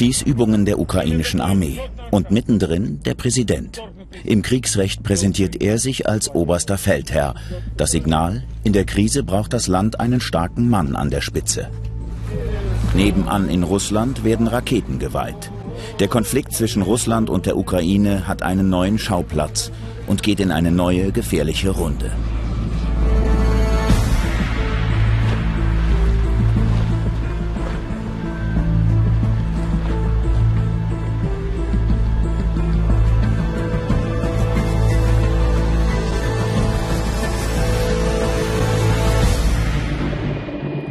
Schießübungen der ukrainischen Armee. Und mittendrin der Präsident. Im Kriegsrecht präsentiert er sich als oberster Feldherr. Das Signal, in der Krise braucht das Land einen starken Mann an der Spitze. Nebenan in Russland werden Raketen geweiht. Der Konflikt zwischen Russland und der Ukraine hat einen neuen Schauplatz und geht in eine neue gefährliche Runde.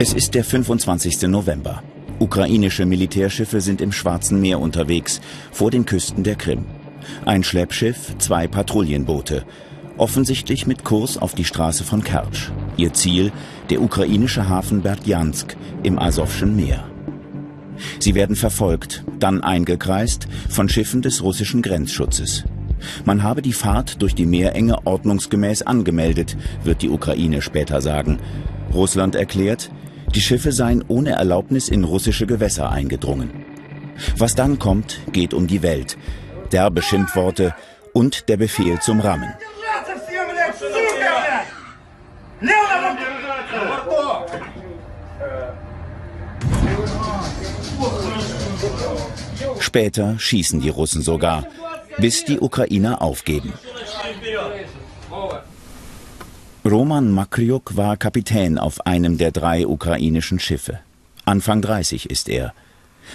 Es ist der 25. November. Ukrainische Militärschiffe sind im Schwarzen Meer unterwegs, vor den Küsten der Krim. Ein Schleppschiff, zwei Patrouillenboote. Offensichtlich mit Kurs auf die Straße von Kertsch. Ihr Ziel, der ukrainische Hafen Berdjansk im Asowschen Meer. Sie werden verfolgt, dann eingekreist von Schiffen des russischen Grenzschutzes. Man habe die Fahrt durch die Meerenge ordnungsgemäß angemeldet, wird die Ukraine später sagen. Russland erklärt, die Schiffe seien ohne Erlaubnis in russische Gewässer eingedrungen. Was dann kommt, geht um die Welt. Derbe Schimpfworte und der Befehl zum Rammen. Später schießen die Russen sogar, bis die Ukrainer aufgeben. Roman Makryuk war Kapitän auf einem der drei ukrainischen Schiffe. Anfang 30 ist er.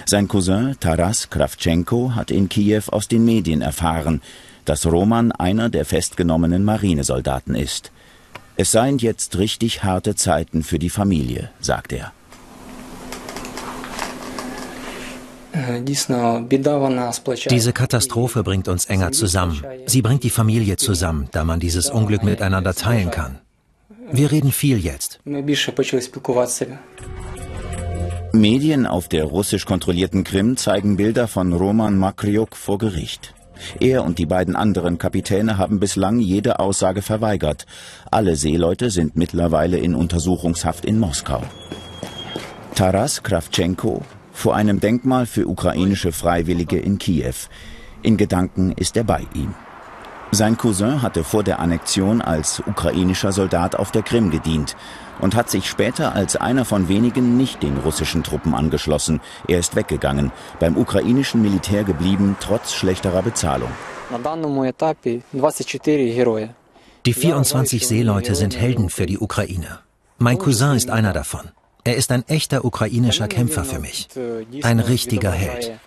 Sein Cousin Taras Kravchenko hat in Kiew aus den Medien erfahren, dass Roman einer der festgenommenen Marinesoldaten ist. Es seien jetzt richtig harte Zeiten für die Familie, sagt er. Diese Katastrophe bringt uns enger zusammen. Sie bringt die Familie zusammen, da man dieses Unglück miteinander teilen kann. Wir reden viel jetzt. Medien auf der russisch kontrollierten Krim zeigen Bilder von Roman Makryuk vor Gericht. Er und die beiden anderen Kapitäne haben bislang jede Aussage verweigert. Alle Seeleute sind mittlerweile in Untersuchungshaft in Moskau. Taras Kravchenko, vor einem Denkmal für ukrainische Freiwillige in Kiew. In Gedanken ist er bei ihm. Sein Cousin hatte vor der Annexion als ukrainischer Soldat auf der Krim gedient und hat sich später als einer von wenigen nicht den russischen Truppen angeschlossen. Er ist weggegangen, beim ukrainischen Militär geblieben, trotz schlechterer Bezahlung. Die 24 Seeleute sind Helden für die Ukraine. Mein Cousin ist einer davon. Er ist ein echter ukrainischer Kämpfer für mich. Ein richtiger Held.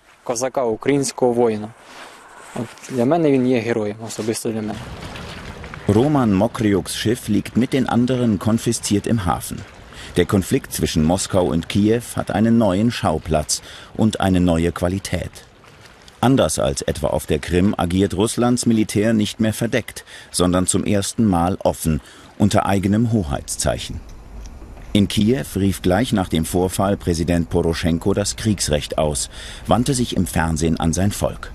Roman Mokryuks Schiff liegt mit den anderen konfisziert im Hafen. Der Konflikt zwischen Moskau und Kiew hat einen neuen Schauplatz und eine neue Qualität. Anders als etwa auf der Krim agiert Russlands Militär nicht mehr verdeckt, sondern zum ersten Mal offen, unter eigenem Hoheitszeichen. In Kiew rief gleich nach dem Vorfall Präsident Poroschenko das Kriegsrecht aus, wandte sich im Fernsehen an sein Volk.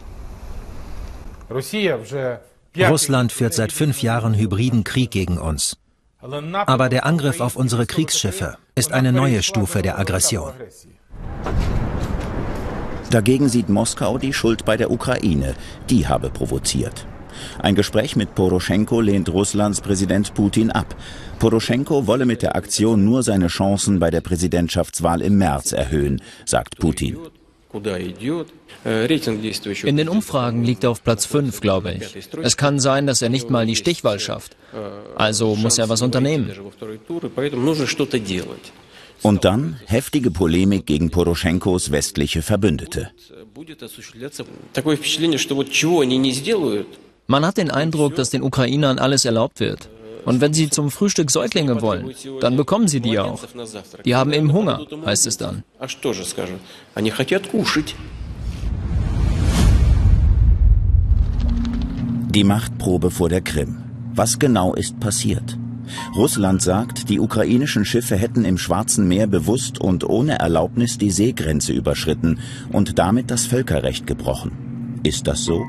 Russland führt seit fünf Jahren hybriden Krieg gegen uns. Aber der Angriff auf unsere Kriegsschiffe ist eine neue Stufe der Aggression. Dagegen sieht Moskau die Schuld bei der Ukraine. Die habe provoziert. Ein Gespräch mit Poroschenko lehnt Russlands Präsident Putin ab. Poroschenko wolle mit der Aktion nur seine Chancen bei der Präsidentschaftswahl im März erhöhen, sagt Putin. In den Umfragen liegt er auf Platz 5, glaube ich. Es kann sein, dass er nicht mal die Stichwahl schafft. Also muss er was unternehmen. Und dann heftige Polemik gegen Poroschenkos westliche Verbündete. Man hat den Eindruck, dass den Ukrainern alles erlaubt wird. Und wenn sie zum Frühstück Säuglinge wollen, dann bekommen sie die auch. Die haben eben Hunger, heißt es dann. Die Machtprobe vor der Krim. Was genau ist passiert? Russland sagt, die ukrainischen Schiffe hätten im Schwarzen Meer bewusst und ohne Erlaubnis die Seegrenze überschritten und damit das Völkerrecht gebrochen. Ist das so?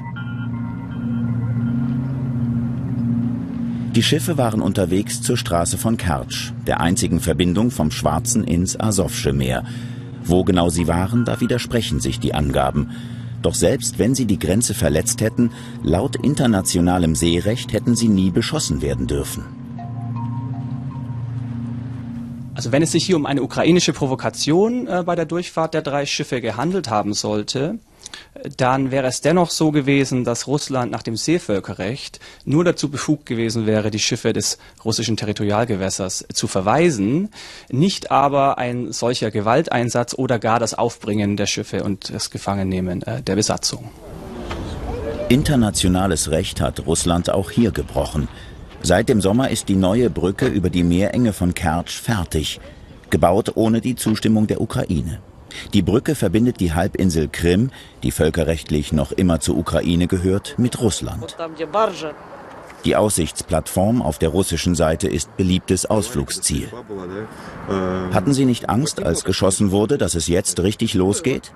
Die Schiffe waren unterwegs zur Straße von Kertsch, der einzigen Verbindung vom Schwarzen ins Asowsche Meer. Wo genau sie waren, da widersprechen sich die Angaben. Doch selbst wenn sie die Grenze verletzt hätten, laut internationalem Seerecht hätten sie nie beschossen werden dürfen. Also wenn es sich hier um eine ukrainische Provokation äh, bei der Durchfahrt der drei Schiffe gehandelt haben sollte, dann wäre es dennoch so gewesen, dass Russland nach dem Seevölkerrecht nur dazu befugt gewesen wäre, die Schiffe des russischen Territorialgewässers zu verweisen, nicht aber ein solcher Gewalteinsatz oder gar das Aufbringen der Schiffe und das Gefangennehmen äh, der Besatzung. Internationales Recht hat Russland auch hier gebrochen. Seit dem Sommer ist die neue Brücke über die Meerenge von Kertsch fertig, gebaut ohne die Zustimmung der Ukraine. Die Brücke verbindet die Halbinsel Krim, die völkerrechtlich noch immer zur Ukraine gehört, mit Russland. Die Aussichtsplattform auf der russischen Seite ist beliebtes Ausflugsziel. Hatten Sie nicht Angst, als geschossen wurde, dass es jetzt richtig losgeht?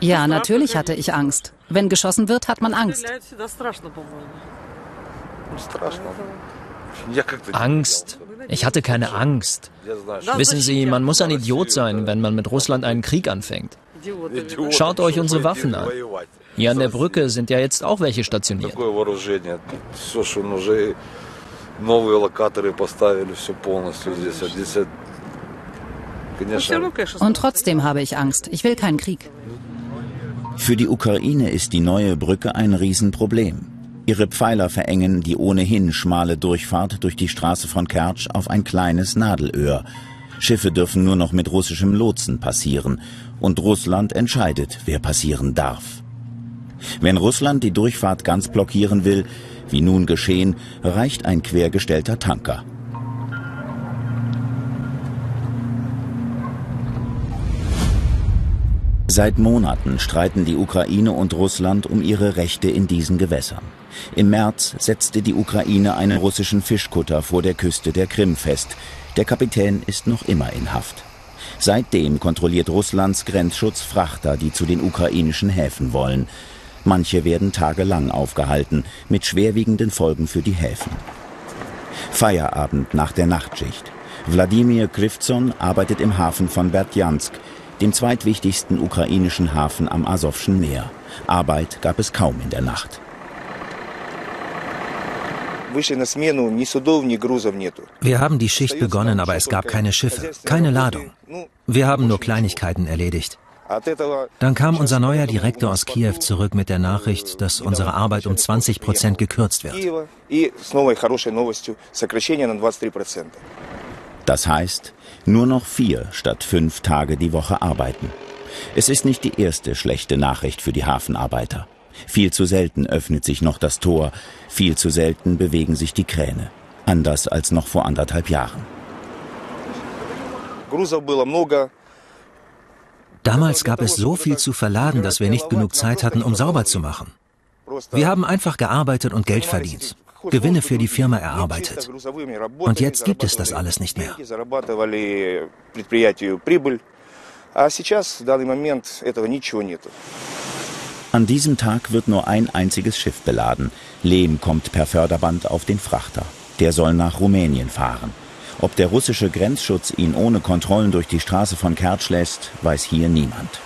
Ja, natürlich hatte ich Angst. Wenn geschossen wird, hat man Angst. Angst. Ich hatte keine Angst. Wissen Sie, man muss ein Idiot sein, wenn man mit Russland einen Krieg anfängt. Schaut euch unsere Waffen an. Hier an der Brücke sind ja jetzt auch welche stationiert. Und trotzdem habe ich Angst. Ich will keinen Krieg. Für die Ukraine ist die neue Brücke ein Riesenproblem. Ihre Pfeiler verengen die ohnehin schmale Durchfahrt durch die Straße von Kertsch auf ein kleines Nadelöhr. Schiffe dürfen nur noch mit russischem Lotsen passieren. Und Russland entscheidet, wer passieren darf. Wenn Russland die Durchfahrt ganz blockieren will, wie nun geschehen, reicht ein quergestellter Tanker. Seit Monaten streiten die Ukraine und Russland um ihre Rechte in diesen Gewässern. Im März setzte die Ukraine einen russischen Fischkutter vor der Küste der Krim fest. Der Kapitän ist noch immer in Haft. Seitdem kontrolliert Russlands Grenzschutz Frachter, die zu den ukrainischen Häfen wollen. Manche werden tagelang aufgehalten, mit schwerwiegenden Folgen für die Häfen. Feierabend nach der Nachtschicht. Wladimir Krivzon arbeitet im Hafen von Berdjansk, dem zweitwichtigsten ukrainischen Hafen am Asowschen Meer. Arbeit gab es kaum in der Nacht. Wir haben die Schicht begonnen, aber es gab keine Schiffe, keine Ladung. Wir haben nur Kleinigkeiten erledigt. Dann kam unser neuer Direktor aus Kiew zurück mit der Nachricht, dass unsere Arbeit um 20 Prozent gekürzt wird. Das heißt, nur noch vier statt fünf Tage die Woche arbeiten. Es ist nicht die erste schlechte Nachricht für die Hafenarbeiter. Viel zu selten öffnet sich noch das Tor, viel zu selten bewegen sich die Kräne. Anders als noch vor anderthalb Jahren. Damals gab es so viel zu verladen, dass wir nicht genug Zeit hatten, um sauber zu machen. Wir haben einfach gearbeitet und Geld verdient. Gewinne für die Firma erarbeitet. Und jetzt gibt es das alles nicht mehr. An diesem Tag wird nur ein einziges Schiff beladen. Lehm kommt per Förderband auf den Frachter. Der soll nach Rumänien fahren. Ob der russische Grenzschutz ihn ohne Kontrollen durch die Straße von Kertsch lässt, weiß hier niemand.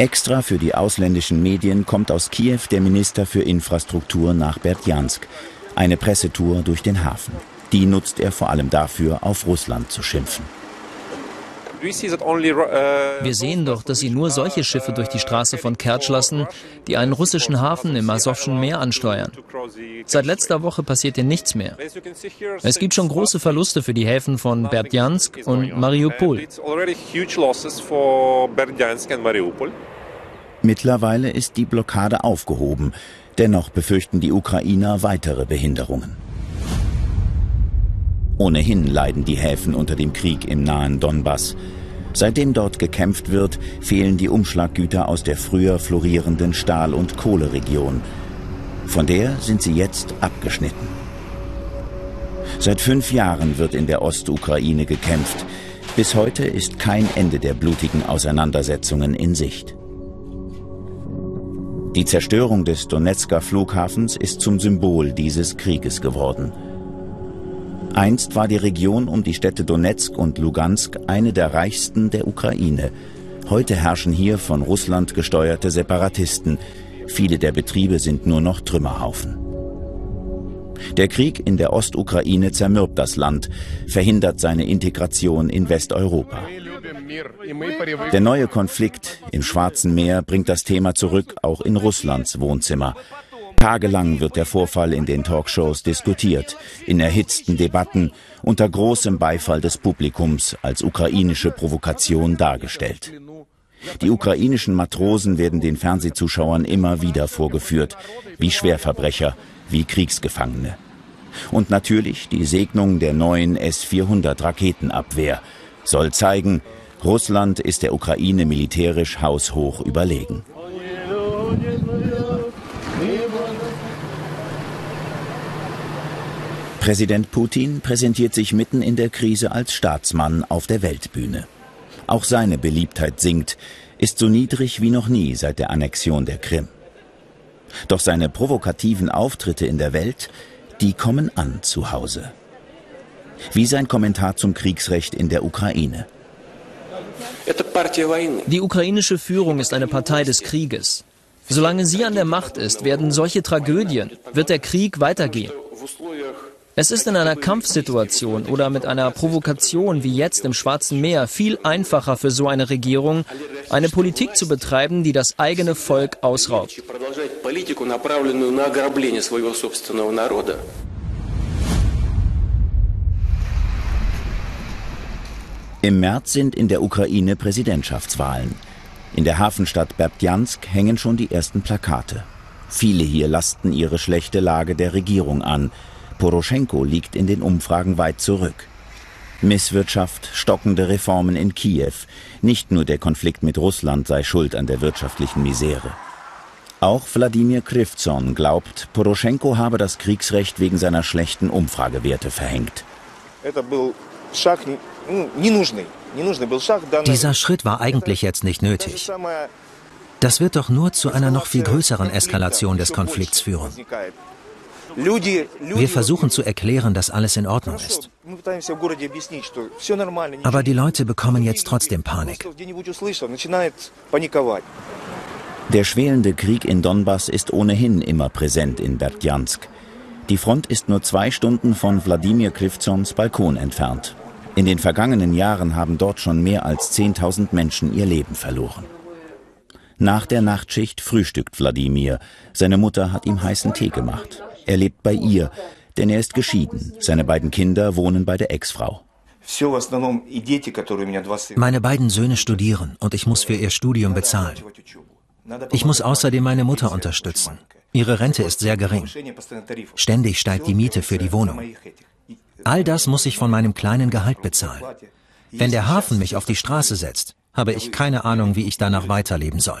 Extra für die ausländischen Medien kommt aus Kiew der Minister für Infrastruktur nach Berdjansk. Eine Pressetour durch den Hafen. Die nutzt er vor allem dafür, auf Russland zu schimpfen. Wir sehen doch, dass sie nur solche Schiffe durch die Straße von Kertsch lassen, die einen russischen Hafen im Asowschen Meer ansteuern. Seit letzter Woche passiert hier nichts mehr. Es gibt schon große Verluste für die Häfen von Berdjansk und Mariupol. Mittlerweile ist die Blockade aufgehoben. Dennoch befürchten die Ukrainer weitere Behinderungen. Ohnehin leiden die Häfen unter dem Krieg im nahen Donbass. Seitdem dort gekämpft wird, fehlen die Umschlaggüter aus der früher florierenden Stahl- und Kohleregion. Von der sind sie jetzt abgeschnitten. Seit fünf Jahren wird in der Ostukraine gekämpft. Bis heute ist kein Ende der blutigen Auseinandersetzungen in Sicht. Die Zerstörung des Donetsker Flughafens ist zum Symbol dieses Krieges geworden. Einst war die Region um die Städte Donetsk und Lugansk eine der reichsten der Ukraine. Heute herrschen hier von Russland gesteuerte Separatisten. Viele der Betriebe sind nur noch Trümmerhaufen. Der Krieg in der Ostukraine zermürbt das Land, verhindert seine Integration in Westeuropa. Der neue Konflikt im Schwarzen Meer bringt das Thema zurück, auch in Russlands Wohnzimmer. Tagelang wird der Vorfall in den Talkshows diskutiert, in erhitzten Debatten, unter großem Beifall des Publikums als ukrainische Provokation dargestellt. Die ukrainischen Matrosen werden den Fernsehzuschauern immer wieder vorgeführt, wie Schwerverbrecher, wie Kriegsgefangene. Und natürlich die Segnung der neuen S-400 Raketenabwehr soll zeigen, Russland ist der Ukraine militärisch haushoch überlegen. Präsident Putin präsentiert sich mitten in der Krise als Staatsmann auf der Weltbühne. Auch seine Beliebtheit sinkt, ist so niedrig wie noch nie seit der Annexion der Krim. Doch seine provokativen Auftritte in der Welt, die kommen an zu Hause. Wie sein Kommentar zum Kriegsrecht in der Ukraine. Die ukrainische Führung ist eine Partei des Krieges. Solange sie an der Macht ist, werden solche Tragödien, wird der Krieg weitergehen. Es ist in einer Kampfsituation oder mit einer Provokation wie jetzt im Schwarzen Meer viel einfacher für so eine Regierung, eine Politik zu betreiben, die das eigene Volk ausraubt. Im März sind in der Ukraine Präsidentschaftswahlen. In der Hafenstadt Berdjansk hängen schon die ersten Plakate. Viele hier lasten ihre schlechte Lage der Regierung an. Poroschenko liegt in den Umfragen weit zurück. Misswirtschaft, stockende Reformen in Kiew. Nicht nur der Konflikt mit Russland sei schuld an der wirtschaftlichen Misere. Auch Wladimir Krivzon glaubt, Poroschenko habe das Kriegsrecht wegen seiner schlechten Umfragewerte verhängt. Dieser Schritt war eigentlich jetzt nicht nötig. Das wird doch nur zu einer noch viel größeren Eskalation des Konflikts führen. Wir versuchen zu erklären, dass alles in Ordnung ist. Aber die Leute bekommen jetzt trotzdem Panik. Der schwelende Krieg in Donbass ist ohnehin immer präsent in Berdjansk. Die Front ist nur zwei Stunden von Wladimir Krivzons Balkon entfernt. In den vergangenen Jahren haben dort schon mehr als 10.000 Menschen ihr Leben verloren. Nach der Nachtschicht frühstückt Wladimir. Seine Mutter hat ihm heißen Tee gemacht. Er lebt bei ihr, denn er ist geschieden. Seine beiden Kinder wohnen bei der Ex-Frau. Meine beiden Söhne studieren und ich muss für ihr Studium bezahlen. Ich muss außerdem meine Mutter unterstützen. Ihre Rente ist sehr gering. Ständig steigt die Miete für die Wohnung. All das muss ich von meinem kleinen Gehalt bezahlen. Wenn der Hafen mich auf die Straße setzt, habe ich keine Ahnung, wie ich danach weiterleben soll.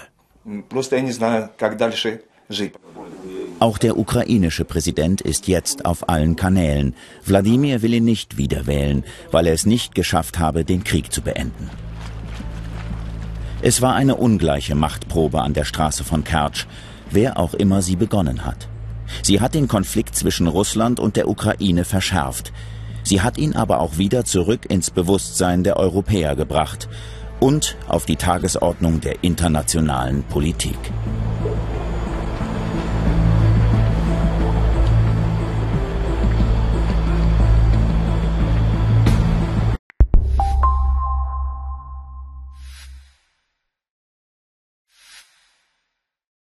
Auch der ukrainische Präsident ist jetzt auf allen Kanälen. Wladimir will ihn nicht wiederwählen, weil er es nicht geschafft habe, den Krieg zu beenden. Es war eine ungleiche Machtprobe an der Straße von Kertsch, wer auch immer sie begonnen hat. Sie hat den Konflikt zwischen Russland und der Ukraine verschärft. Sie hat ihn aber auch wieder zurück ins Bewusstsein der Europäer gebracht und auf die Tagesordnung der internationalen Politik.